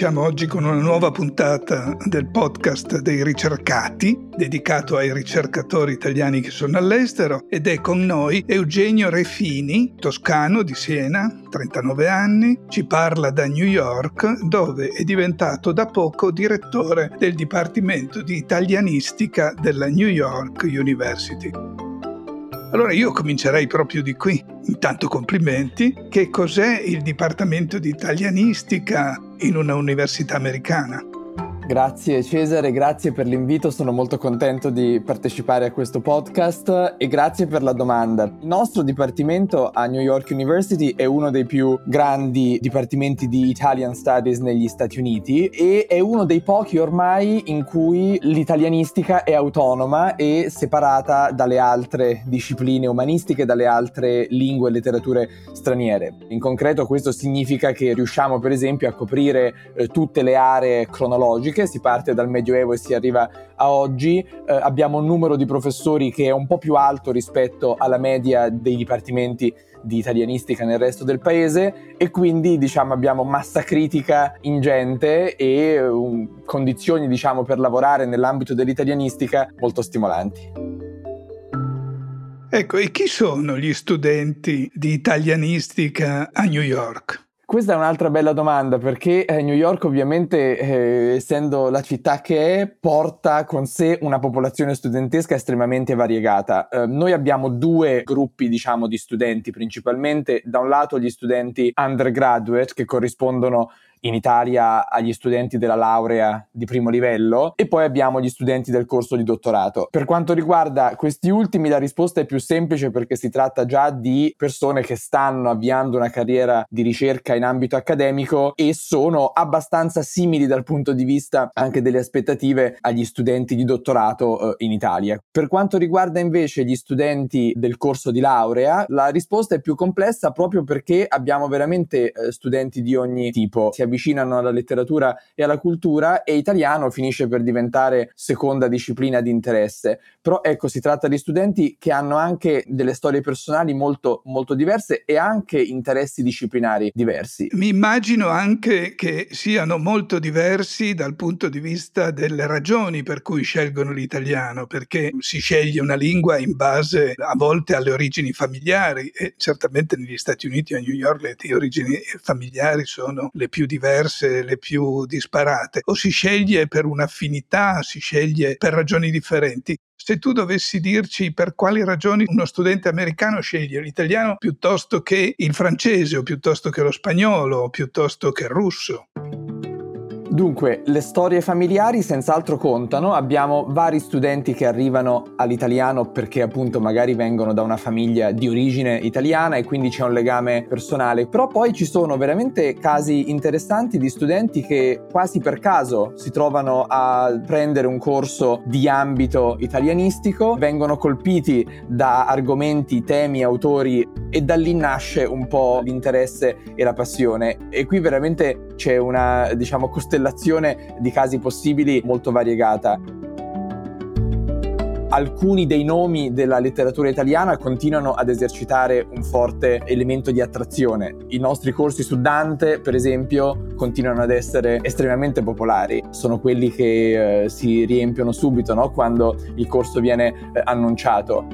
Siamo oggi con una nuova puntata del podcast dei ricercati, dedicato ai ricercatori italiani che sono all'estero, ed è con noi Eugenio Refini, toscano di Siena, 39 anni, ci parla da New York, dove è diventato da poco direttore del Dipartimento di Italianistica della New York University. Allora io comincerei proprio di qui. Intanto complimenti. Che cos'è il Dipartimento di Italianistica in una università americana? Grazie Cesare, grazie per l'invito, sono molto contento di partecipare a questo podcast e grazie per la domanda. Il nostro dipartimento a New York University è uno dei più grandi dipartimenti di Italian Studies negli Stati Uniti e è uno dei pochi ormai in cui l'italianistica è autonoma e separata dalle altre discipline umanistiche, dalle altre lingue e letterature straniere. In concreto questo significa che riusciamo per esempio a coprire eh, tutte le aree cronologiche si parte dal Medioevo e si arriva a oggi, eh, abbiamo un numero di professori che è un po' più alto rispetto alla media dei dipartimenti di italianistica nel resto del paese e quindi diciamo abbiamo massa critica ingente e um, condizioni diciamo per lavorare nell'ambito dell'italianistica molto stimolanti. Ecco, e chi sono gli studenti di italianistica a New York? Questa è un'altra bella domanda perché eh, New York ovviamente, eh, essendo la città che è, porta con sé una popolazione studentesca estremamente variegata. Eh, noi abbiamo due gruppi, diciamo, di studenti principalmente. Da un lato gli studenti undergraduate che corrispondono in Italia agli studenti della laurea di primo livello e poi abbiamo gli studenti del corso di dottorato. Per quanto riguarda questi ultimi la risposta è più semplice perché si tratta già di persone che stanno avviando una carriera di ricerca in ambito accademico e sono abbastanza simili dal punto di vista anche delle aspettative agli studenti di dottorato eh, in Italia. Per quanto riguarda invece gli studenti del corso di laurea, la risposta è più complessa proprio perché abbiamo veramente eh, studenti di ogni tipo. Si avvicinano alla letteratura e alla cultura e italiano finisce per diventare seconda disciplina di interesse. Però ecco, si tratta di studenti che hanno anche delle storie personali molto, molto diverse e anche interessi disciplinari diversi. Mi immagino anche che siano molto diversi dal punto di vista delle ragioni per cui scelgono l'italiano, perché si sceglie una lingua in base a volte alle origini familiari e certamente negli Stati Uniti, a New York, le origini familiari sono le più diverse diverse, le più disparate, o si sceglie per un'affinità, si sceglie per ragioni differenti. Se tu dovessi dirci per quali ragioni uno studente americano sceglie l'italiano piuttosto che il francese o piuttosto che lo spagnolo o piuttosto che il russo. Dunque, le storie familiari senz'altro contano, abbiamo vari studenti che arrivano all'italiano perché appunto magari vengono da una famiglia di origine italiana e quindi c'è un legame personale, però poi ci sono veramente casi interessanti di studenti che quasi per caso si trovano a prendere un corso di ambito italianistico, vengono colpiti da argomenti, temi, autori e da lì nasce un po' l'interesse e la passione. E qui veramente c'è una diciamo costellazione costellazione di casi possibili molto variegata alcuni dei nomi della letteratura italiana continuano ad esercitare un forte elemento di attrazione. I nostri corsi su Dante, per esempio, continuano ad essere estremamente popolari. Sono quelli che eh, si riempiono subito no? quando il corso viene eh, annunciato.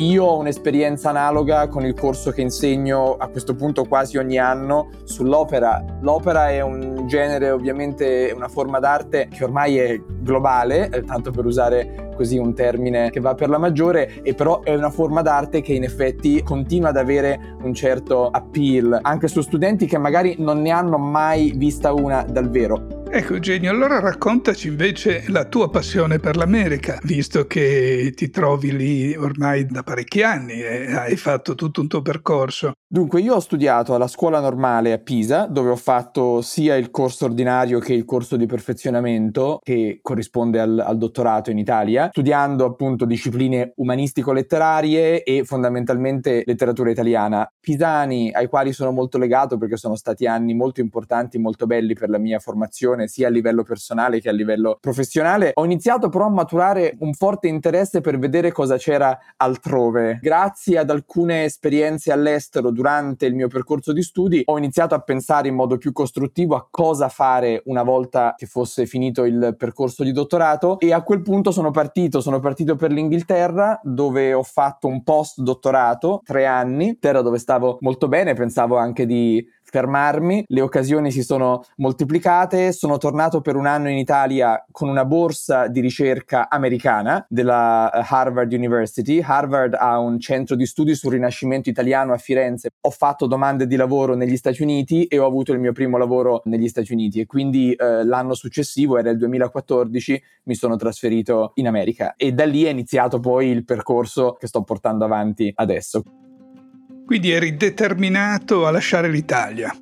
Io ho un'esperienza analoga con il corso che insegno a questo punto quasi ogni anno sull'opera. L'opera è un genere, ovviamente una forma d'arte che ormai è globale, eh, tanto per usare così un termine che va per la maggiore, e però è una forma d'arte che in effetti continua ad avere un certo appeal anche su studenti che magari non ne hanno mai vista una dal vero. Ecco Eugenio, allora raccontaci invece la tua passione per l'America, visto che ti trovi lì ormai da parecchi anni e hai fatto tutto un tuo percorso. Dunque, io ho studiato alla scuola normale a Pisa, dove ho fatto sia il corso ordinario che il corso di perfezionamento, che corrisponde al, al dottorato in Italia, studiando appunto discipline umanistico-letterarie e fondamentalmente letteratura italiana. Pisani, ai quali sono molto legato perché sono stati anni molto importanti, molto belli per la mia formazione sia a livello personale che a livello professionale. Ho iniziato però a maturare un forte interesse per vedere cosa c'era altrove. Grazie ad alcune esperienze all'estero durante il mio percorso di studi, ho iniziato a pensare in modo più costruttivo a cosa fare una volta che fosse finito il percorso di dottorato e a quel punto sono partito, sono partito per l'Inghilterra dove ho fatto un post dottorato, tre anni, terra dove stavo molto bene, pensavo anche di fermarmi, le occasioni si sono moltiplicate, sono tornato per un anno in Italia con una borsa di ricerca americana della eh, Harvard University. Harvard ha un centro di studi sul Rinascimento italiano a Firenze. Ho fatto domande di lavoro negli Stati Uniti e ho avuto il mio primo lavoro negli Stati Uniti e quindi eh, l'anno successivo, era il 2014, mi sono trasferito in America e da lì è iniziato poi il percorso che sto portando avanti adesso. Quindi eri determinato a lasciare l'Italia.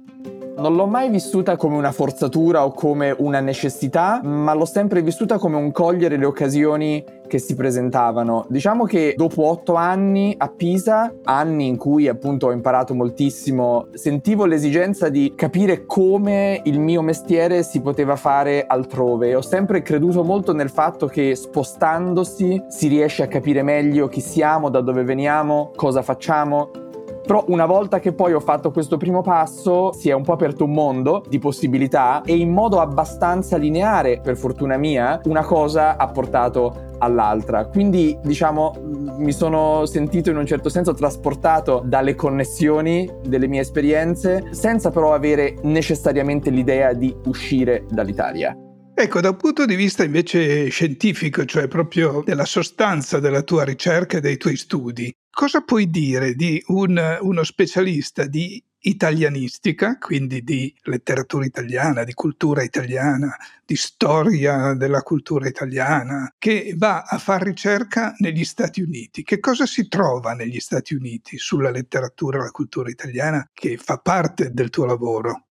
Non l'ho mai vissuta come una forzatura o come una necessità, ma l'ho sempre vissuta come un cogliere le occasioni che si presentavano. Diciamo che dopo otto anni a Pisa, anni in cui appunto ho imparato moltissimo, sentivo l'esigenza di capire come il mio mestiere si poteva fare altrove. Ho sempre creduto molto nel fatto che spostandosi si riesce a capire meglio chi siamo, da dove veniamo, cosa facciamo però una volta che poi ho fatto questo primo passo si è un po' aperto un mondo di possibilità e in modo abbastanza lineare, per fortuna mia, una cosa ha portato all'altra. Quindi, diciamo, mi sono sentito in un certo senso trasportato dalle connessioni delle mie esperienze, senza però avere necessariamente l'idea di uscire dall'Italia. Ecco, da un punto di vista invece scientifico, cioè proprio della sostanza della tua ricerca e dei tuoi studi, cosa puoi dire di un, uno specialista di italianistica, quindi di letteratura italiana, di cultura italiana, di storia della cultura italiana, che va a fare ricerca negli Stati Uniti. Che cosa si trova negli Stati Uniti sulla letteratura e la cultura italiana che fa parte del tuo lavoro?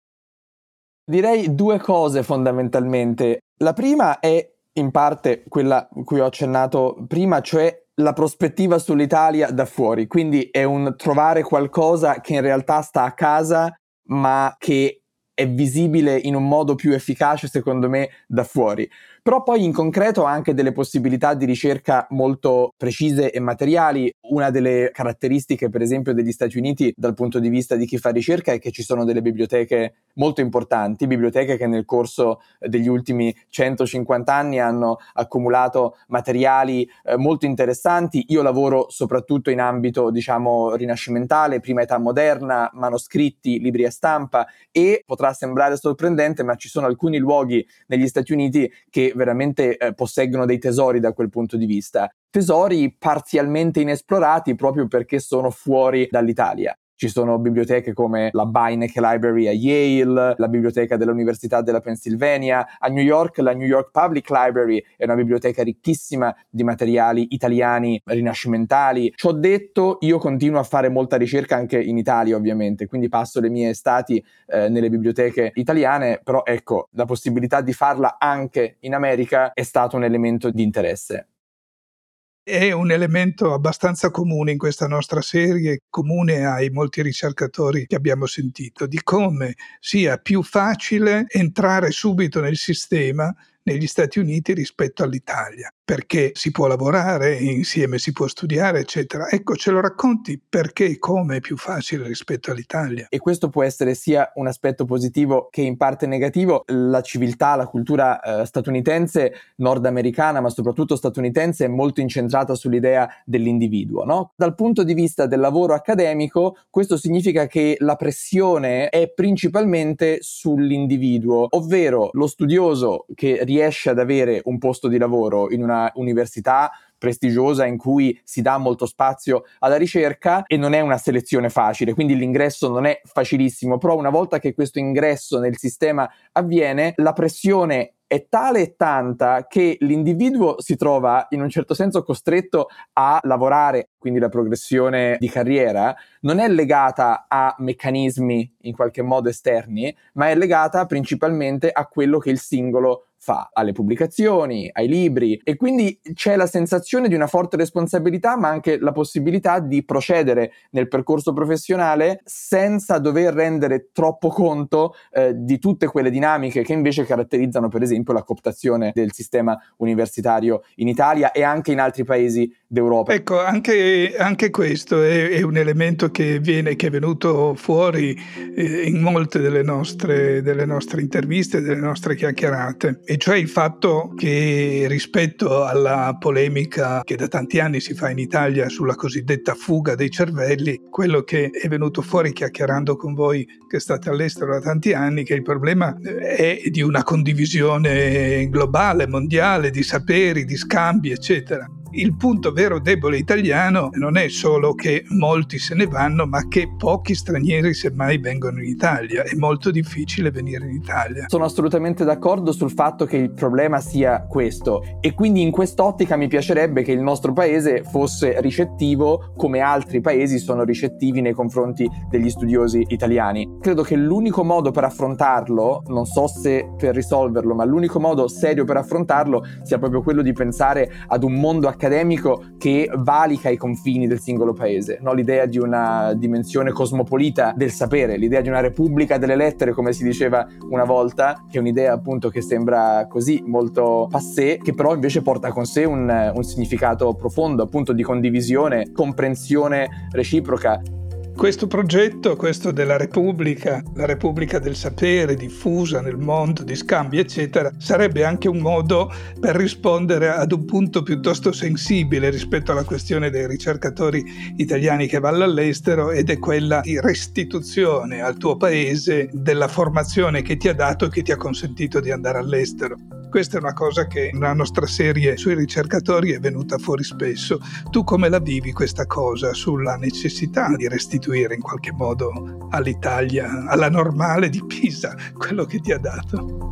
Direi due cose fondamentalmente. La prima è in parte quella cui ho accennato prima, cioè la prospettiva sull'Italia da fuori, quindi è un trovare qualcosa che in realtà sta a casa, ma che è visibile in un modo più efficace, secondo me, da fuori però poi in concreto ha anche delle possibilità di ricerca molto precise e materiali. Una delle caratteristiche, per esempio, degli Stati Uniti dal punto di vista di chi fa ricerca è che ci sono delle biblioteche molto importanti, biblioteche che nel corso degli ultimi 150 anni hanno accumulato materiali eh, molto interessanti. Io lavoro soprattutto in ambito, diciamo, rinascimentale, prima età moderna, manoscritti, libri a stampa e potrà sembrare sorprendente, ma ci sono alcuni luoghi negli Stati Uniti che veramente eh, posseggono dei tesori da quel punto di vista. Tesori parzialmente inesplorati proprio perché sono fuori dall'Italia. Ci sono biblioteche come la Beinecke Library a Yale, la biblioteca dell'Università della Pennsylvania. A New York la New York Public Library è una biblioteca ricchissima di materiali italiani rinascimentali. Ci ho detto, io continuo a fare molta ricerca anche in Italia ovviamente, quindi passo le mie estati eh, nelle biblioteche italiane, però ecco, la possibilità di farla anche in America è stato un elemento di interesse. È un elemento abbastanza comune in questa nostra serie, comune ai molti ricercatori che abbiamo sentito, di come sia più facile entrare subito nel sistema negli Stati Uniti rispetto all'Italia perché si può lavorare insieme, si può studiare, eccetera. Ecco, ce lo racconti perché e come è più facile rispetto all'Italia. E questo può essere sia un aspetto positivo che in parte negativo. La civiltà, la cultura eh, statunitense, nordamericana, ma soprattutto statunitense, è molto incentrata sull'idea dell'individuo. No? Dal punto di vista del lavoro accademico, questo significa che la pressione è principalmente sull'individuo, ovvero lo studioso che riesce ad avere un posto di lavoro in una università prestigiosa in cui si dà molto spazio alla ricerca e non è una selezione facile, quindi l'ingresso non è facilissimo, però una volta che questo ingresso nel sistema avviene, la pressione è tale e tanta che l'individuo si trova in un certo senso costretto a lavorare, quindi la progressione di carriera non è legata a meccanismi in qualche modo esterni, ma è legata principalmente a quello che il singolo fa alle pubblicazioni, ai libri e quindi c'è la sensazione di una forte responsabilità ma anche la possibilità di procedere nel percorso professionale senza dover rendere troppo conto eh, di tutte quelle dinamiche che invece caratterizzano per esempio la cooptazione del sistema universitario in Italia e anche in altri paesi d'Europa. Ecco, anche, anche questo è, è, un elemento che, viene, che è venuto fuori eh, in molte delle nostre, delle nostre interviste, delle nostre chiacchierate e cioè il fatto che rispetto alla polemica che da tanti anni si fa in Italia sulla cosiddetta fuga dei cervelli, quello che è venuto fuori chiacchierando con voi che state all'estero da tanti anni, che il problema è di una condivisione globale, mondiale, di saperi, di scambi, eccetera. Il punto vero debole italiano non è solo che molti se ne vanno, ma che pochi stranieri semmai vengono in Italia. È molto difficile venire in Italia. Sono assolutamente d'accordo sul fatto che il problema sia questo e quindi in quest'ottica mi piacerebbe che il nostro paese fosse ricettivo come altri paesi sono ricettivi nei confronti degli studiosi italiani. Credo che l'unico modo per affrontarlo, non so se per risolverlo, ma l'unico modo serio per affrontarlo sia proprio quello di pensare ad un mondo accademico accademico che valica i confini del singolo paese, no? l'idea di una dimensione cosmopolita del sapere, l'idea di una repubblica delle lettere, come si diceva una volta, che è un'idea appunto che sembra così molto passé, che però invece porta con sé un, un significato profondo, appunto di condivisione, comprensione reciproca questo progetto, questo della Repubblica, la Repubblica del sapere diffusa nel mondo, di scambi, eccetera, sarebbe anche un modo per rispondere ad un punto piuttosto sensibile rispetto alla questione dei ricercatori italiani che vanno all'estero ed è quella di restituzione al tuo paese della formazione che ti ha dato e che ti ha consentito di andare all'estero. Questa è una cosa che nella nostra serie sui ricercatori è venuta fuori spesso. Tu come la vivi questa cosa sulla necessità di restituire in qualche modo all'Italia, alla normale di Pisa, quello che ti ha dato?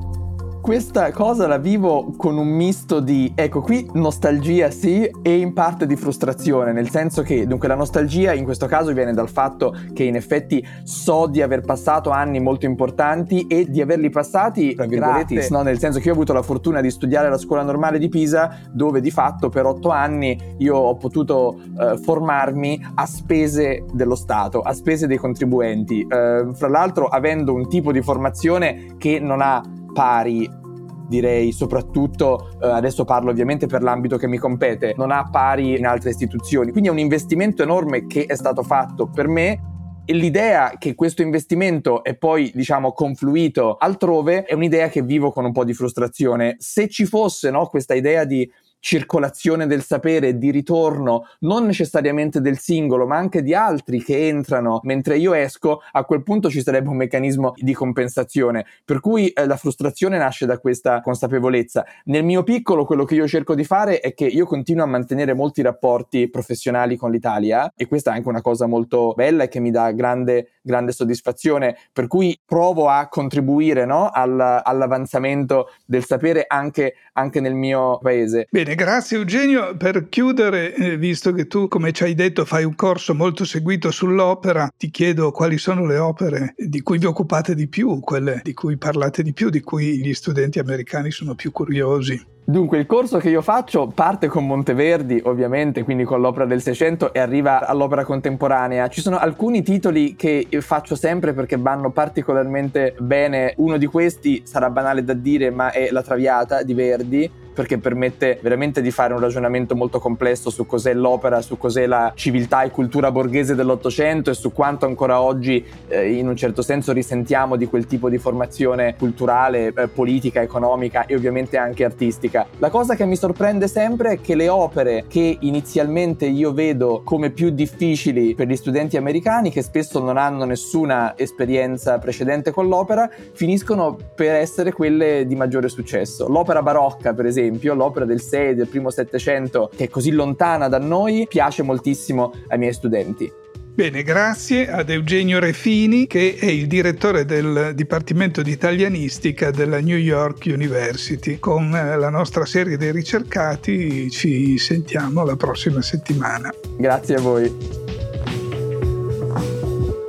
Questa cosa la vivo con un misto di, ecco qui, nostalgia sì e in parte di frustrazione, nel senso che dunque la nostalgia in questo caso viene dal fatto che in effetti so di aver passato anni molto importanti e di averli passati, virgolette, no? nel senso che io ho avuto la fortuna di studiare alla scuola normale di Pisa, dove di fatto per otto anni io ho potuto eh, formarmi a spese dello Stato, a spese dei contribuenti, eh, fra l'altro avendo un tipo di formazione che non ha pari direi soprattutto eh, adesso parlo ovviamente per l'ambito che mi compete non ha pari in altre istituzioni quindi è un investimento enorme che è stato fatto per me e l'idea che questo investimento è poi, diciamo, confluito altrove è un'idea che vivo con un po' di frustrazione. Se ci fosse no, questa idea di circolazione del sapere, di ritorno, non necessariamente del singolo, ma anche di altri che entrano mentre io esco, a quel punto ci sarebbe un meccanismo di compensazione. Per cui eh, la frustrazione nasce da questa consapevolezza. Nel mio piccolo, quello che io cerco di fare è che io continuo a mantenere molti rapporti professionali con l'Italia e questa è anche una cosa molto bella e che mi dà grande, grande soddisfazione. Per cui provo a contribuire no, all, all'avanzamento del sapere anche, anche nel mio paese. Bene, grazie Eugenio. Per chiudere, eh, visto che tu, come ci hai detto, fai un corso molto seguito sull'opera, ti chiedo quali sono le opere di cui vi occupate di più, quelle di cui parlate di più, di cui gli studenti americani sono più curiosi. Dunque, il corso che io faccio parte con Monteverdi, ovviamente, quindi con l'opera del Seicento, e arriva all'opera contemporanea. Ci sono alcuni titoli che faccio sempre perché vanno particolarmente bene. Uno di questi sarà banale da dire, ma è La Traviata di Verdi perché permette veramente di fare un ragionamento molto complesso su cos'è l'opera, su cos'è la civiltà e cultura borghese dell'Ottocento e su quanto ancora oggi eh, in un certo senso risentiamo di quel tipo di formazione culturale, eh, politica, economica e ovviamente anche artistica. La cosa che mi sorprende sempre è che le opere che inizialmente io vedo come più difficili per gli studenti americani, che spesso non hanno nessuna esperienza precedente con l'opera, finiscono per essere quelle di maggiore successo. L'opera barocca, per esempio, esempio, l'opera del 6 del primo Settecento, che è così lontana da noi, piace moltissimo ai miei studenti. Bene, grazie ad Eugenio Refini che è il direttore del Dipartimento di Italianistica della New York University. Con eh, la nostra serie dei ricercati ci sentiamo la prossima settimana. Grazie a voi.